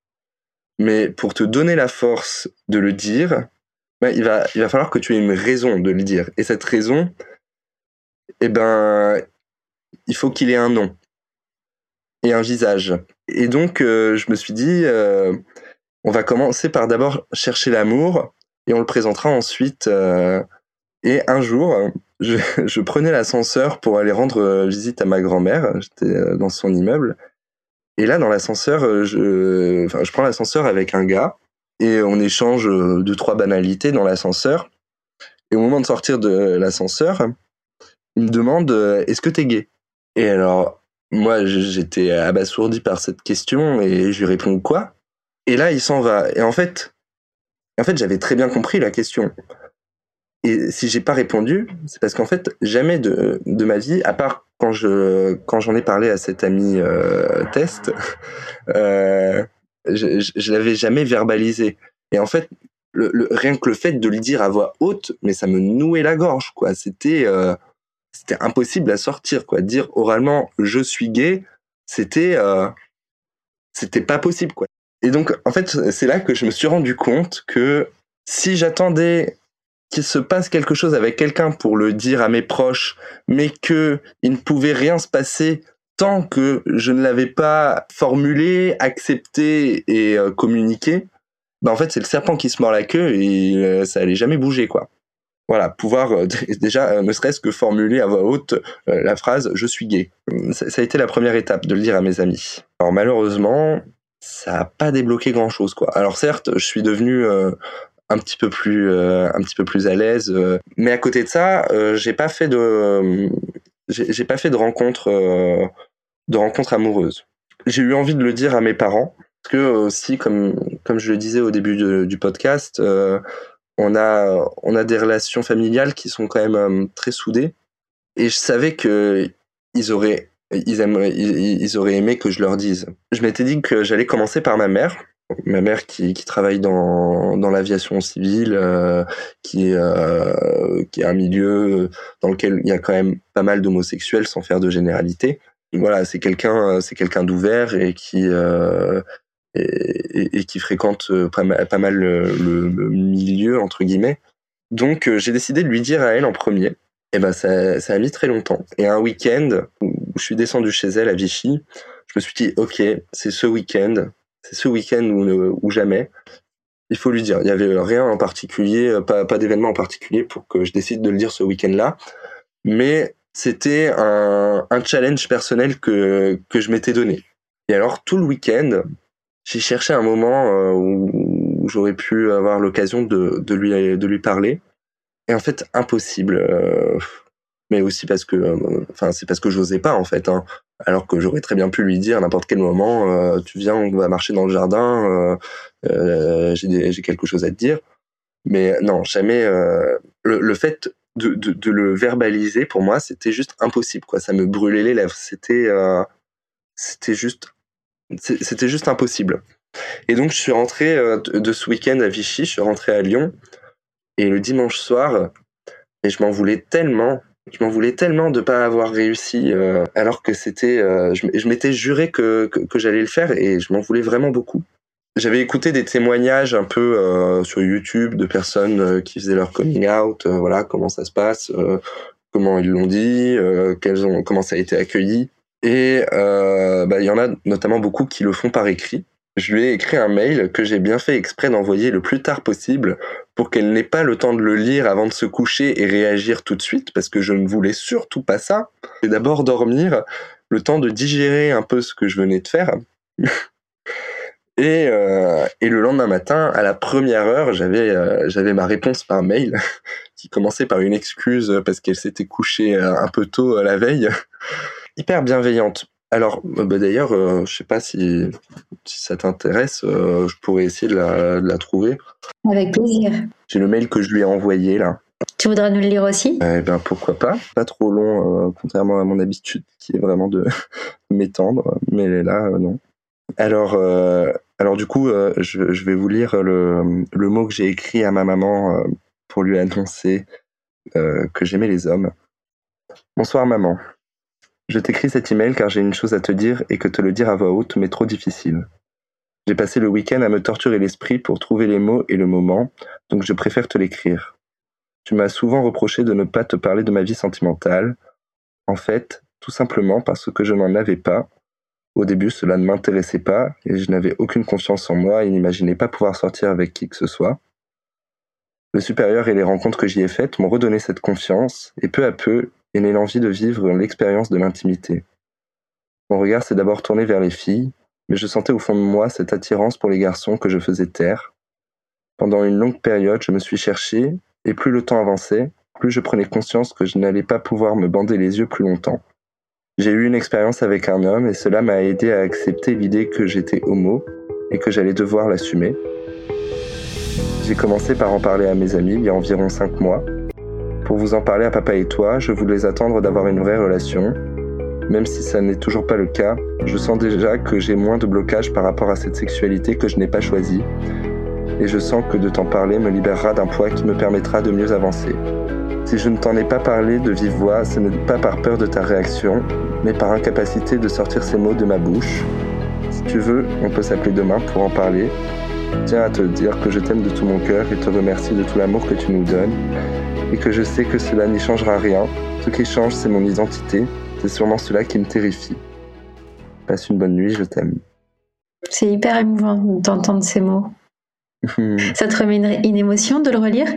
Mais pour te donner la force de le dire, il, va, il va falloir que tu aies une raison de le dire. Et cette raison, eh ben, il faut qu'il ait un nom et un visage. Et donc, euh, je me suis dit, euh, on va commencer par d'abord chercher l'amour et on le présentera ensuite. Euh, et un jour, je, (laughs) prenais l'ascenseur pour aller rendre visite à ma grand-mère. J'étais dans son immeuble. Et là, dans l'ascenseur, je prends l'ascenseur avec un gars et on échange deux, trois banalités dans l'ascenseur. Et au moment de sortir de l'ascenseur, il me demande Est-ce que t'es gay? Et alors, moi, j'étais abasourdi par cette question et je lui réponds quoi? Et là, il s'en va. Et en fait, en fait, j'avais très bien compris la question. Et si j'ai pas répondu, c'est parce qu'en fait, jamais de, de ma vie, à part quand je quand j'en ai parlé à cet ami euh, test, (laughs) euh, je, je, l'avais jamais verbalisé. Et en fait, rien que le fait de le dire à voix haute, mais ça me nouait la gorge, quoi. C'était euh, impossible à sortir, quoi. Dire oralement je suis gay, c'était euh, c'était pas possible, quoi. Et donc, en fait, c'est là que je me suis rendu compte que si j'attendais qu'il se passe quelque chose avec quelqu'un pour le dire à mes proches, mais que il ne pouvait rien se passer tant que je ne l'avais pas formulé, accepté et euh, communiqué, ben en fait c'est le serpent qui se mord la queue et euh, ça allait jamais bouger quoi. Voilà, pouvoir euh, (laughs) déjà ne serait-ce que formuler à voix haute la phrase je suis gay. Ça, ça, a été la première étape de le dire à mes amis. Alors malheureusement, ça a pas débloqué grand-chose quoi. Alors certes, je suis devenu un petit peu plus un petit peu plus à l'aise, mais à côté de ça, j'ai pas fait de j'ai pas fait de rencontres de rencontres amoureuses. J'ai eu envie de le dire à mes parents parce que aussi comme comme je le disais au début du podcast, euh, on a on a des relations familiales qui sont quand même euh, très soudées et je savais que ils auraient ils, ils, auraient aimé que je leur dise. Je m'étais dit que j'allais commencer par ma mère, ma mère qui, qui travaille dans, dans l'aviation civile, euh, qui, euh, qui est un milieu dans lequel il y a quand même pas mal d'homosexuels sans faire de généralité. Voilà, c'est quelqu'un, c'est quelqu'un d'ouvert et qui euh, et, qui fréquente pas mal, pas mal le, le, milieu entre guillemets. Donc j'ai décidé de lui dire à elle en premier. Et ben ça, ça a mis très longtemps. Et un week-end où je suis descendu chez elle à Vichy, je me suis dit ok, c'est ce week-end, c'est ce week-end ou, ou jamais. Il faut lui dire. Il y avait rien en particulier, pas, pas d'événement en particulier pour que je décide de le dire ce week-end-là. Mais c'était un, un, challenge personnel que, que je m'étais donné. Et alors, tout le week-end, j'ai cherché un moment euh, où, j'aurais pu avoir l'occasion de, de, lui, de lui parler. Et en fait, impossible. Euh, mais aussi parce que, euh, enfin, c'est parce que j'osais pas, en fait. Hein alors que j'aurais très bien pu lui dire à n'importe quel moment tu viens on va marcher dans le jardin j'ai quelque chose à te dire mais non jamais le, le, fait de, le verbaliser pour moi c'était juste impossible quoi. Ça me brûlait les lèvres. C'était euh, c'était juste c'était juste impossible. Et donc je suis rentré euh, de ce week-end à Vichy. Je suis rentré à Lyon. Et le dimanche soir et je m'en voulais tellement je m'en voulais tellement de pas avoir réussi, euh, alors que c'était, je, je m'étais juré que, que j'allais le faire et je m'en voulais vraiment beaucoup. J'avais écouté des témoignages un peu euh, sur YouTube de personnes euh, qui faisaient leur coming out, euh, voilà comment ça se passe, comment ils l'ont dit, ont, comment ça a été accueilli. Et bah, il y en a notamment beaucoup qui le font par écrit. Je lui ai écrit un mail que j'ai bien fait exprès d'envoyer le plus tard possible pour qu'elle n'ait pas le temps de le lire avant de se coucher et réagir tout de suite, parce que je ne voulais surtout pas ça. Et d'abord dormir, le temps de digérer un peu ce que je venais de faire. Et, euh, et le lendemain matin, à la première heure, j'avais euh, j'avais ma réponse par mail, (laughs) qui commençait par une excuse parce qu'elle s'était couchée un peu tôt la veille. (laughs) Hyper bienveillante. Alors, bah d'ailleurs, euh, je sais pas si, si ça t'intéresse, euh, je pourrais essayer de la, de la, trouver. Avec plaisir. J'ai le mail que je lui ai envoyé là. Tu voudrais nous le lire aussi? Eh ben pourquoi pas. Pas trop long, euh, contrairement à mon habitude qui est vraiment de (laughs) m'étendre, mais là euh, non. Alors, euh, alors du coup, je, je, vais vous lire le, le mot que j'ai écrit à ma maman pour lui annoncer que j'aimais les hommes. Bonsoir maman. Je t'écris cet email car j'ai une chose à te dire et que te le dire à voix haute m'est trop difficile. J'ai passé le week-end à me torturer l'esprit pour trouver les mots et le moment, donc je préfère te l'écrire. Tu m'as souvent reproché de ne pas te parler de ma vie sentimentale. En fait, tout simplement parce que je n'en avais pas. Au début, cela ne m'intéressait pas et je n'avais aucune confiance en moi et n'imaginais pas pouvoir sortir avec qui que ce soit. Le supérieur et les rencontres que j'y ai faites m'ont redonné cette confiance et peu à peu, est née l'envie de vivre l'expérience de l'intimité. Mon regard s'est d'abord tourné vers les filles, mais je sentais au fond de moi cette attirance pour les garçons que je faisais taire. Pendant une longue période, je me suis cherché, et plus le temps avançait, plus je prenais conscience que je n'allais pas pouvoir me bander les yeux plus longtemps. J'ai eu une expérience avec un homme et cela m'a aidé à accepter l'idée que j'étais homo et que j'allais devoir l'assumer. J'ai commencé par en parler à mes amis il y a environ cinq mois pour vous en parler à papa et toi, je voulais attendre d'avoir une vraie relation. Même si ça n'est toujours pas le cas, je sens déjà que j'ai moins de blocage par rapport à cette sexualité que je n'ai pas choisie. Et je sens que de t'en parler me libérera d'un poids qui me permettra de mieux avancer. Si je ne t'en ai pas parlé de vive voix, ce n'est pas par peur de ta réaction, mais par incapacité de sortir ces mots de ma bouche. Si tu veux, on peut s'appeler demain pour en parler. Tiens à te dire que je t'aime de tout mon cœur et te remercie de tout l'amour que tu nous donnes et que je sais que cela n'y changera rien. Ce qui change, c'est mon identité. C'est sûrement cela qui me terrifie. Passe une bonne nuit, je t'aime. C'est hyper émouvant d'entendre ces mots. Ça te remet une, émotion de le relire?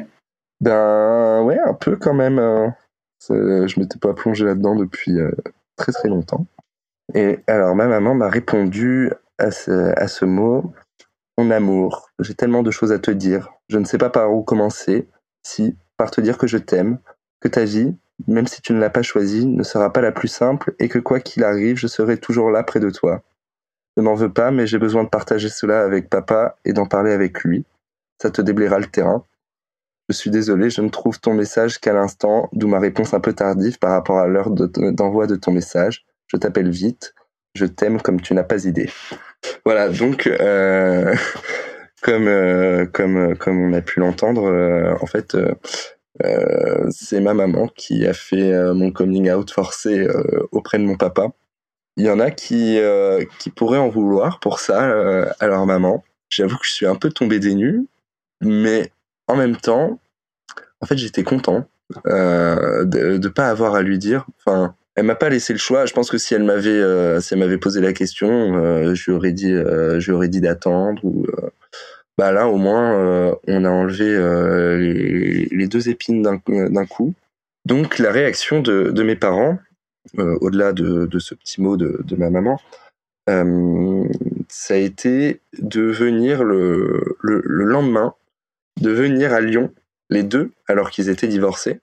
Ben ouais, un peu quand même. Hein. Je m'étais pas plongé là-dedans depuis euh, très très longtemps. Et alors ma maman m'a répondu à ce, à ce mot, mon amour, j'ai tellement de choses à te dire. Je ne sais pas par où commencer. Si, par te dire que je t'aime, que ta vie, même si tu ne l'as pas choisie, ne sera pas la plus simple et que quoi qu'il arrive, je serai toujours là près de toi. Ne m'en veux pas, mais j'ai besoin de partager cela avec papa et d'en parler avec lui. Ça te déblayera le terrain. Je suis désolé, je ne trouve ton message qu'à l'instant, d'où ma réponse un peu tardive par rapport à l'heure d'envoi de, ton message. Je t'appelle vite. Je t'aime comme tu n'as pas idée. Voilà, donc euh, (laughs) comme euh, comme comme on a pu l'entendre, euh, en fait, euh, c'est ma maman qui a fait mon coming out forcé auprès de mon papa. Il y en a qui qui pourraient en vouloir pour ça à leur maman. J'avoue que je suis un peu tombé des nues, mais en même temps, en fait, j'étais content de ne pas avoir à lui dire. Enfin, elle m'a pas laissé le choix. Je pense que si elle m'avait, si posé la question, je lui aurais dit, je dit d'attendre ou bah là au moins euh, on a enlevé euh, les, deux épines d'un coup. Donc la réaction de, mes parents, euh, au-delà de, ce petit mot de, ma maman, ça a été de venir le, le, lendemain, de venir à Lyon, les deux, alors qu'ils étaient divorcés,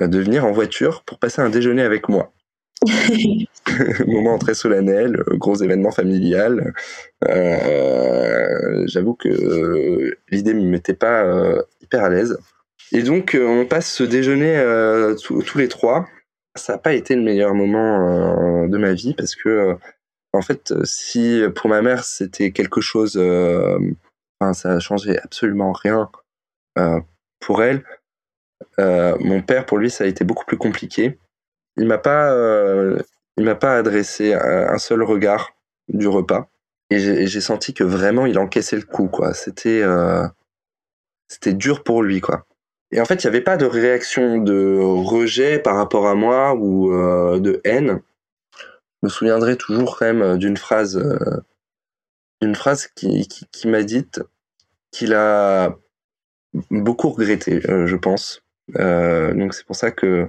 de venir en voiture pour passer un déjeuner avec moi. (laughs) Moment très solennel, euh, gros événement familial. Euh, j'avoue que euh, l'idée ne me mettait pas hyper à l'aise. Et donc, on passe ce déjeuner tous les trois. Ça n'a pas été le meilleur moment de ma vie parce que, en fait, si pour ma mère c'était quelque chose, enfin, ça a changé absolument rien pour elle. mon père, pour lui, ça a été beaucoup plus compliqué il m'a pas, euh, il m'a pas adressé un, seul regard du repas. Et j'ai senti que vraiment il encaissait le coup, quoi. C'était, euh, c'était dur pour lui, quoi. Et en fait, il n'y avait pas de réaction de rejet par rapport à moi ou euh, de haine. Je me souviendrai toujours quand même d'une phrase, une phrase qui, qui, m'a dite qu'il a beaucoup regretté, je pense. donc c'est pour ça que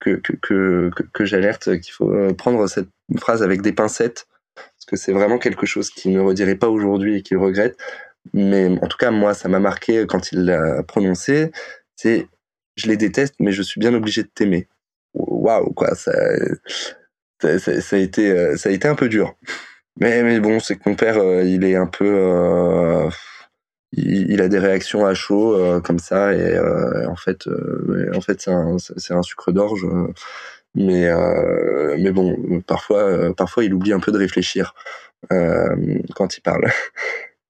que, que, que, j'alerte qu'il faut euh, prendre cette phrase avec des pincettes, parce que c'est vraiment quelque chose qu'il ne redirait pas aujourd'hui et qu'il regrette. Mais en tout cas, moi, ça m'a marqué quand il l'a prononcé. C'est je les déteste, mais je suis bien obligé de t'aimer. Waouh, quoi, ça, a été, euh, ça a été un peu dur. Mais, mais bon, c'est que mon père, euh, il est un peu il, a des réactions à chaud euh, comme ça et euh, en fait euh, en fait c'est un un sucre d'orge mais mais bon parfois parfois il oublie un peu de réfléchir quand il parle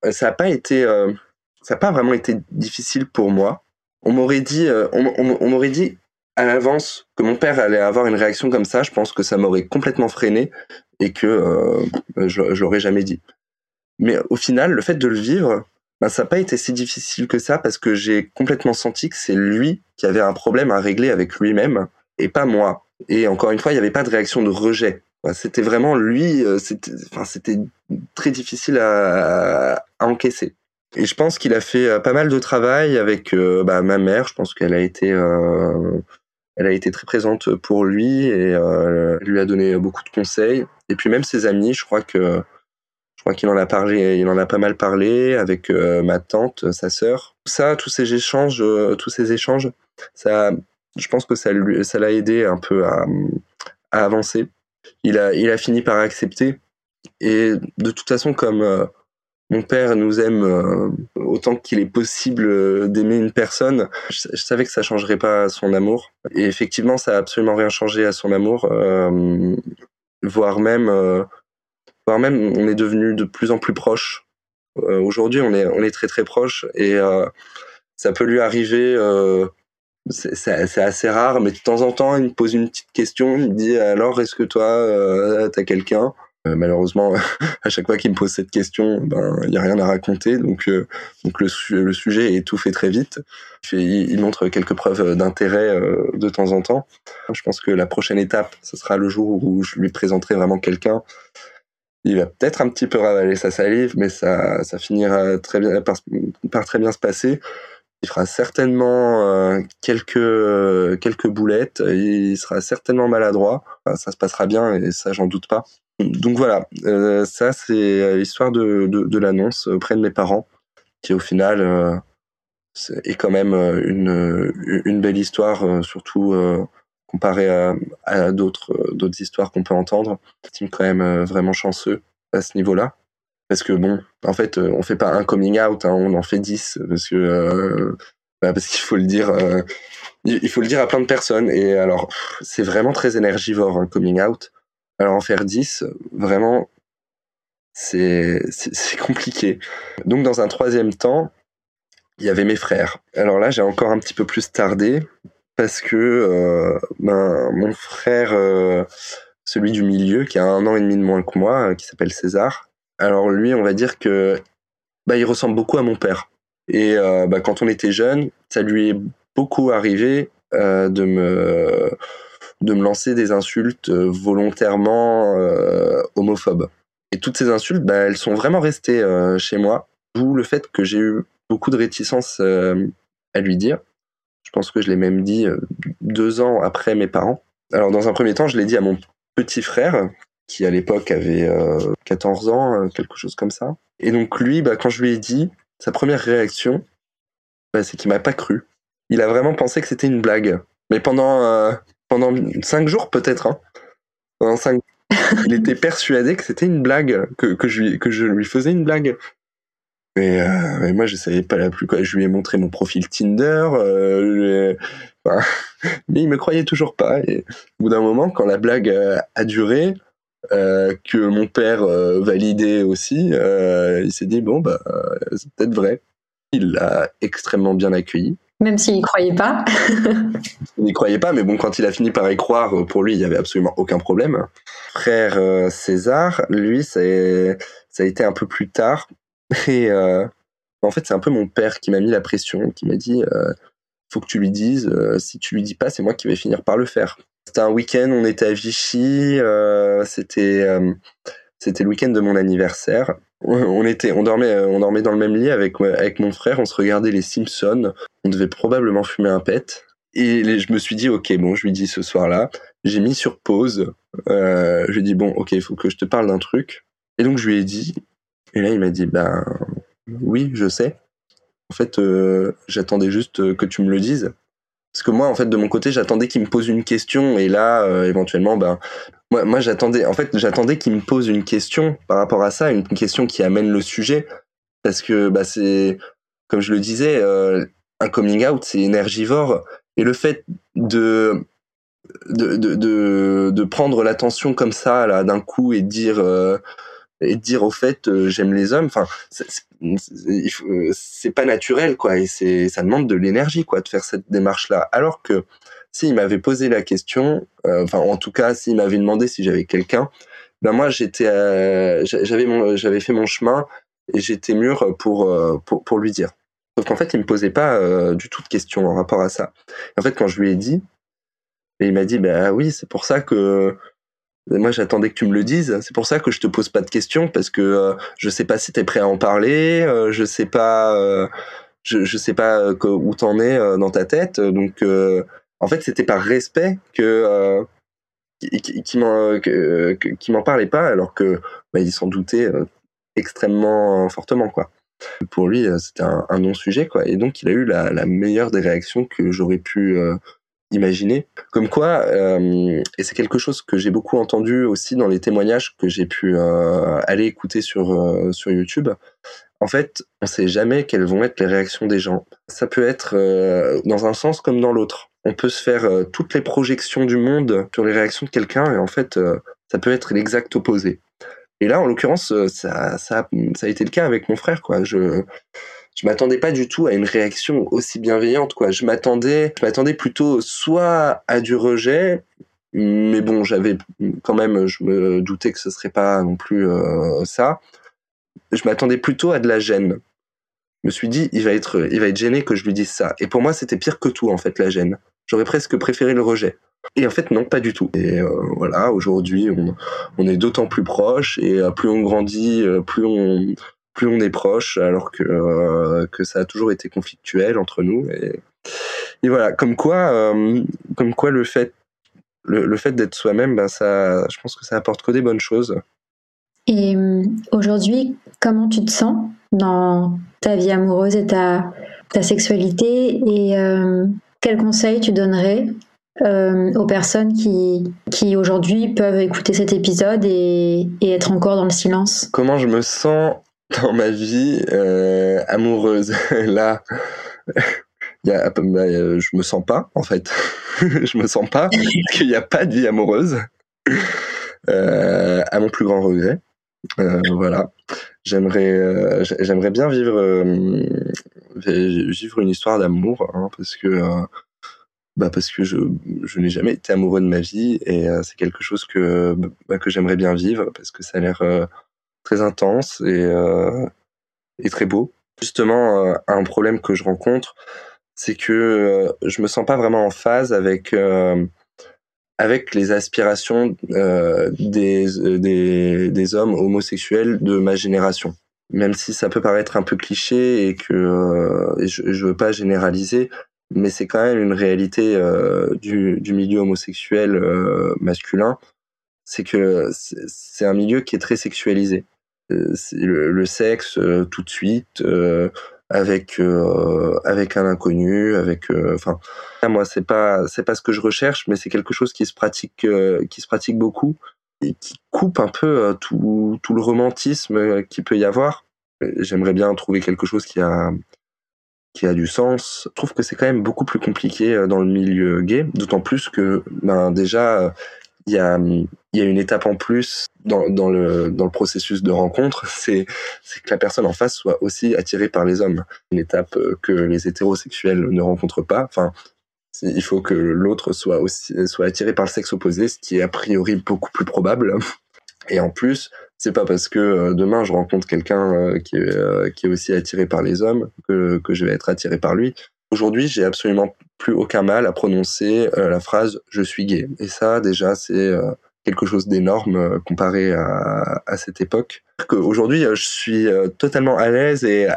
ça n'a pas été ça a pas vraiment été difficile pour moi on m'aurait dit on, on, m'aurait dit à l'avance que mon père allait avoir une réaction comme ça je pense que ça m'aurait complètement freiné et que je, je l'aurais jamais dit mais au final le fait de le vivre bah, ça n'a pas été si difficile que ça parce que j'ai complètement senti que c'est lui qui avait un problème à régler avec lui-même et pas moi. Et encore une fois, il n'y avait pas de réaction de rejet. C'était vraiment lui, euh, c'était enfin, très difficile à, encaisser. Et je pense qu'il a fait euh, pas mal de travail avec euh, bah, ma mère. Je pense qu'elle a été, elle a été très présente pour lui et lui a donné beaucoup de conseils. Et puis même ses amis, je crois que je crois qu'il en a parlé, il en a pas mal parlé avec ma tante, sa sœur. Ça, tous ces échanges, tous ces échanges, ça, je pense que ça lui, ça l'a aidé un peu à, avancer. Il a, il a fini par accepter. Et de toute façon, comme euh, mon père nous aime autant qu'il est possible d'aimer une personne, je, savais que ça changerait pas son amour. Et effectivement, ça a absolument rien changé à son amour, voire même, voire même, on est devenu de plus en plus proches. Aujourd'hui, on est, on est très très proches et ça peut lui arriver c'est assez rare, mais de temps en temps, il me pose une petite question. Il me dit alors, est-ce que toi, euh, t'as quelqu'un? Euh, Malheureusement, (laughs) à chaque fois qu'il me pose cette question, ben il y a rien à raconter, donc euh, donc le, sujet est fait très vite. Il, il montre quelques preuves d'intérêt euh, de temps en temps. Je pense que la prochaine étape, ce sera le jour où je lui présenterai vraiment quelqu'un. Il va peut-être un petit peu ravaler sa salive, mais ça ça finira très bien par, par très bien se passer il fera certainement euh, quelques quelques boulettes. Il sera certainement maladroit. ça se passera bien et ça, j'en doute pas. Donc voilà, euh, ça c'est l'histoire de, de, l'annonce auprès de mes parents, qui au final euh, est quand même une, une belle histoire, surtout comparé à, à d'autres d'autres histoires qu'on peut entendre. C'est quand même vraiment chanceux à ce niveau-là. Parce que bon, en fait, euh, on fait pas un coming out, hein, on en fait dix, parce que euh, bah, parce qu'il faut le dire, euh, il faut le dire à plein de personnes. Et alors, c'est vraiment très énergivore un coming out. Alors en faire dix, vraiment, c'est c'est compliqué. Donc dans un troisième temps, il y avait mes frères. Alors là, j'ai encore un petit peu plus tardé parce que ben, mon frère, celui du milieu, qui a un an et demi de moins que moi, qui s'appelle César, alors lui, on va dire que bah, il ressemble beaucoup à mon père. Et euh, bah, quand on était jeune, ça lui est beaucoup arrivé euh, de me lancer des insultes euh, volontairement homophobes. Et toutes ces insultes, bah, elles sont vraiment restées chez moi. D'où le fait que j'ai eu beaucoup de réticence à lui dire. Je pense que je l'ai même dit deux ans après mes parents. Alors dans un premier temps, je l'ai dit à mon petit frère, qui à l'époque avait 14 euh, ans, euh, quelque chose comme ça. Et donc lui, bah, quand je lui ai dit, sa première réaction, bah, c'est qu'il m'a pas cru. Il a vraiment pensé que c'était une blague. Mais pendant euh, pendant cinq jours peut-être. Hein. Pendant cinq, (laughs) il était persuadé que c'était une blague, que, que, je lui, que je lui faisais une blague. Mais, moi, je savais pas la plus quoi. Je lui ai montré mon profil Tinder. (laughs) mais il me croyait toujours pas. Et au bout d'un moment, quand la blague a duré, euh, que mon père euh, validait aussi, euh, il s'est dit bon bah c'est peut-être vrai. Il l'a extrêmement bien accueilli. Même s'il n'y croyait pas. (laughs) il n'y croyait pas, mais bon, quand il a fini par y croire, pour lui, il n'y avait absolument aucun problème. Frère César, lui, ça a, été un peu plus tard. (laughs) Et en fait, c'est un peu mon père qui m'a mis la pression, qui m'a dit faut que tu lui dises, si tu lui dis pas, c'est moi qui vais finir par le faire. C'était un week-end, on était à Vichy, euh, c'était euh, c'était le week-end de mon anniversaire. On était, on dormait, on dormait dans le même lit avec avec mon frère. On se regardait les Simpsons. On devait probablement fumer un pet. Et je me suis dit, ok, bon, je lui dis ce soir-là. J'ai mis sur pause. Euh, je lui ai dit, bon, ok, il faut que je te parle d'un truc. Et donc je lui ai dit. Et là, il m'a dit, ben oui, je sais. En fait, euh, j'attendais juste que tu me le dises. Parce que moi, en fait, de mon côté, j'attendais qu'il me pose une question et là, euh, éventuellement, ben, moi, j'attendais, en fait, j'attendais qu'il me pose une question par rapport à ça, une question qui amène le sujet, parce que bah c'est, comme je le disais, euh, un coming out, c'est énergivore. Et le fait de de, de, de, de prendre l'attention comme ça là d'un coup et de dire euh, et dire au fait euh, j'aime les hommes. Enfin c'est pas naturel quoi et c'est ça demande de l'énergie quoi de faire cette démarche là alors que s'il m'avait posé la question euh, enfin en tout cas s'il m'avait demandé si j'avais quelqu'un ben moi j'étais euh, j'avais j'avais fait mon chemin et j'étais mûr pour, pour pour lui dire. Sauf qu'en fait il me posait pas du tout de questions en rapport à ça. En fait quand je lui ai dit et il m'a dit ben oui c'est pour ça que moi, j'attendais que tu me le dises. C'est pour ça que je te pose pas de questions parce que euh, je sais pas si tu es prêt à en parler. Euh, je sais pas, euh, je, sais pas euh, où t'en es dans ta tête. Donc, en fait, c'était par respect que qui, m'en parlait pas alors que bah, il s'en doutait extrêmement fortement quoi. Pour lui, c'était un, non-sujet quoi. Et donc, il a eu la meilleure des réactions que j'aurais pu imaginer. Comme quoi, euh, et c'est quelque chose que j'ai beaucoup entendu aussi dans les témoignages que j'ai pu euh, aller écouter sur, euh, sur YouTube. En fait, on ne sait jamais quelles vont être les réactions des gens. Ça peut être dans un sens comme dans l'autre. On peut se faire toutes les projections du monde sur les réactions de quelqu'un et en fait, ça peut être l'exact opposé. Et là, en l'occurrence, ça, ça, ça a été le cas avec mon frère. Quoi. Je, je m'attendais pas du tout à une réaction aussi bienveillante quoi. Je m'attendais je m'attendais plutôt soit à du rejet mais bon, j'avais quand même je me doutais que ce serait pas non plus euh, ça. Je m'attendais plutôt à de la gêne. Je me suis dit il va être il va être gêné que je lui dise ça et pour moi c'était pire que tout en fait la gêne. J'aurais presque préféré le rejet. Et en fait, non, pas du tout. Et euh, voilà, aujourd'hui, on, est d'autant plus proches et euh, plus on grandit, plus on, plus on est proche, alors que, euh, que ça a toujours été conflictuel entre nous. Et, et voilà, comme quoi, euh, comme quoi le fait, le, le fait d'être soi-même, ben ça, je pense que ça apporte que des bonnes choses. Et euh, aujourd'hui, comment tu te sens dans ta vie amoureuse et ta, ta sexualité? Et euh, quels conseils tu donnerais euh, aux personnes qui, qui aujourd'hui peuvent écouter cet épisode et, et, être encore dans le silence? Comment je me sens (laughs) dans ma vie euh, amoureuse. (laughs) Là, y a, bah, je me sens pas, en fait. (laughs) je me sens pas, parce qu'il n'y a pas de vie amoureuse. Euh, à mon plus grand regret. Euh, voilà. J'aimerais, euh, j'aimerais bien vivre, euh, vivre une histoire d'amour, hein, parce que, bah parce que je, je n'ai jamais été amoureux de ma vie et c'est quelque chose que, bah, que j'aimerais bien vivre parce que ça a l'air très intense et, euh, et très beau. Justement, euh, un problème que je rencontre, c'est que euh, je me sens pas vraiment en phase avec avec les aspirations des, des, hommes homosexuels de ma génération. Même si ça peut paraître un peu cliché et que je, je veux pas généraliser, mais c'est quand même une réalité du, du, milieu homosexuel masculin, c'est que c'est un milieu qui est très sexualisé. Euh, le, sexe euh, tout de suite euh, avec avec un inconnu, avec enfin moi c'est pas c'est pas ce que je recherche, mais c'est quelque chose qui se pratique qui se pratique beaucoup et qui coupe un peu tout tout le romantisme qui peut y avoir. J'aimerais bien trouver quelque chose qui a qui a du sens. Je trouve que c'est quand même beaucoup plus compliqué dans le milieu gay, d'autant plus que ben déjà il y a, une étape en plus dans, le, processus de rencontre, c'est que la personne en face soit aussi attirée par les hommes. Une étape euh, que les hétérosexuels ne rencontrent pas. Enfin, il faut que l'autre soit aussi attiré par le sexe opposé, ce qui est a priori beaucoup plus probable. Et en plus, c'est pas parce que euh, demain je rencontre quelqu'un euh, qui, est, qui est aussi attiré par les hommes que, que je vais être attiré par lui. Aujourd'hui, j'ai absolument plus aucun mal à prononcer euh, la phrase je suis gay. Et ça, déjà, c'est euh, quelque chose d'énorme euh, comparé à, cette époque. Aujourd'hui, je suis totalement à l'aise et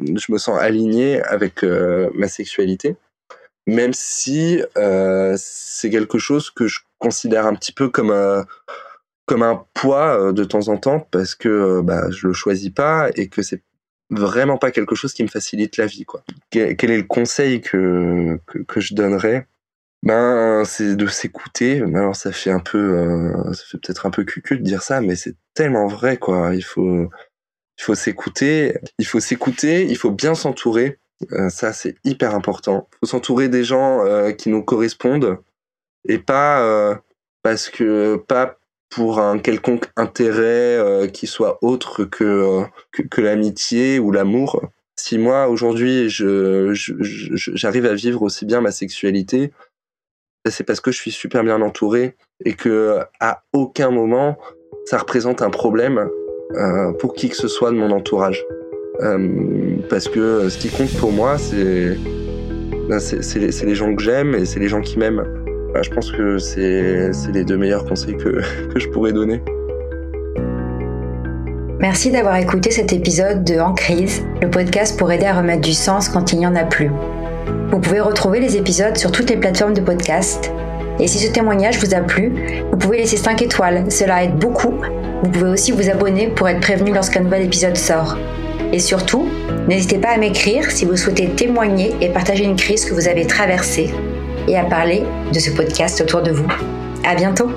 je me sens aligné avec ma sexualité, même si c'est quelque chose que je considère un petit peu comme un comme un poids de temps en temps parce que bah, je le choisis pas et que c'est vraiment pas quelque chose qui me facilite la vie. Quoi. Quel, est le conseil que, que, je donnerais? Ben, c'est de s'écouter. Alors, ça fait un peu, euh, ça fait peut-être un peu cucu de dire ça, mais c'est tellement vrai, quoi. Il faut, il faut s'écouter. Il faut s'écouter. Il faut bien s'entourer. Euh, ça, c'est hyper important. Il faut s'entourer des gens euh, qui nous correspondent et pas parce que pas pour un quelconque intérêt euh, qui soit autre que, euh, que, que l'amitié ou l'amour. Si moi, aujourd'hui, je, j'arrive à vivre aussi bien ma sexualité, c'est parce que je suis super bien entouré et que à aucun moment ça représente un problème euh, pour qui que ce soit de mon entourage. Euh, parce que ce qui compte pour moi, c'est, ben les gens que j'aime et c'est les gens qui m'aiment. Bah, je pense que c'est les deux meilleurs conseils que, (laughs) que je pourrais donner. Merci d'avoir écouté cet épisode de En crise, le podcast pour aider à remettre du sens quand il n'y en a plus. Vous pouvez retrouver les épisodes sur toutes les plateformes de podcast. Et si ce témoignage vous a plu, vous pouvez laisser 5 étoiles, cela aide beaucoup. Vous pouvez aussi vous abonner pour être prévenu lorsqu'un nouvel épisode sort. Et surtout, n'hésitez pas à m'écrire si vous souhaitez témoigner et partager une crise que vous avez traversée et à parler de ce podcast autour de vous. À bientôt!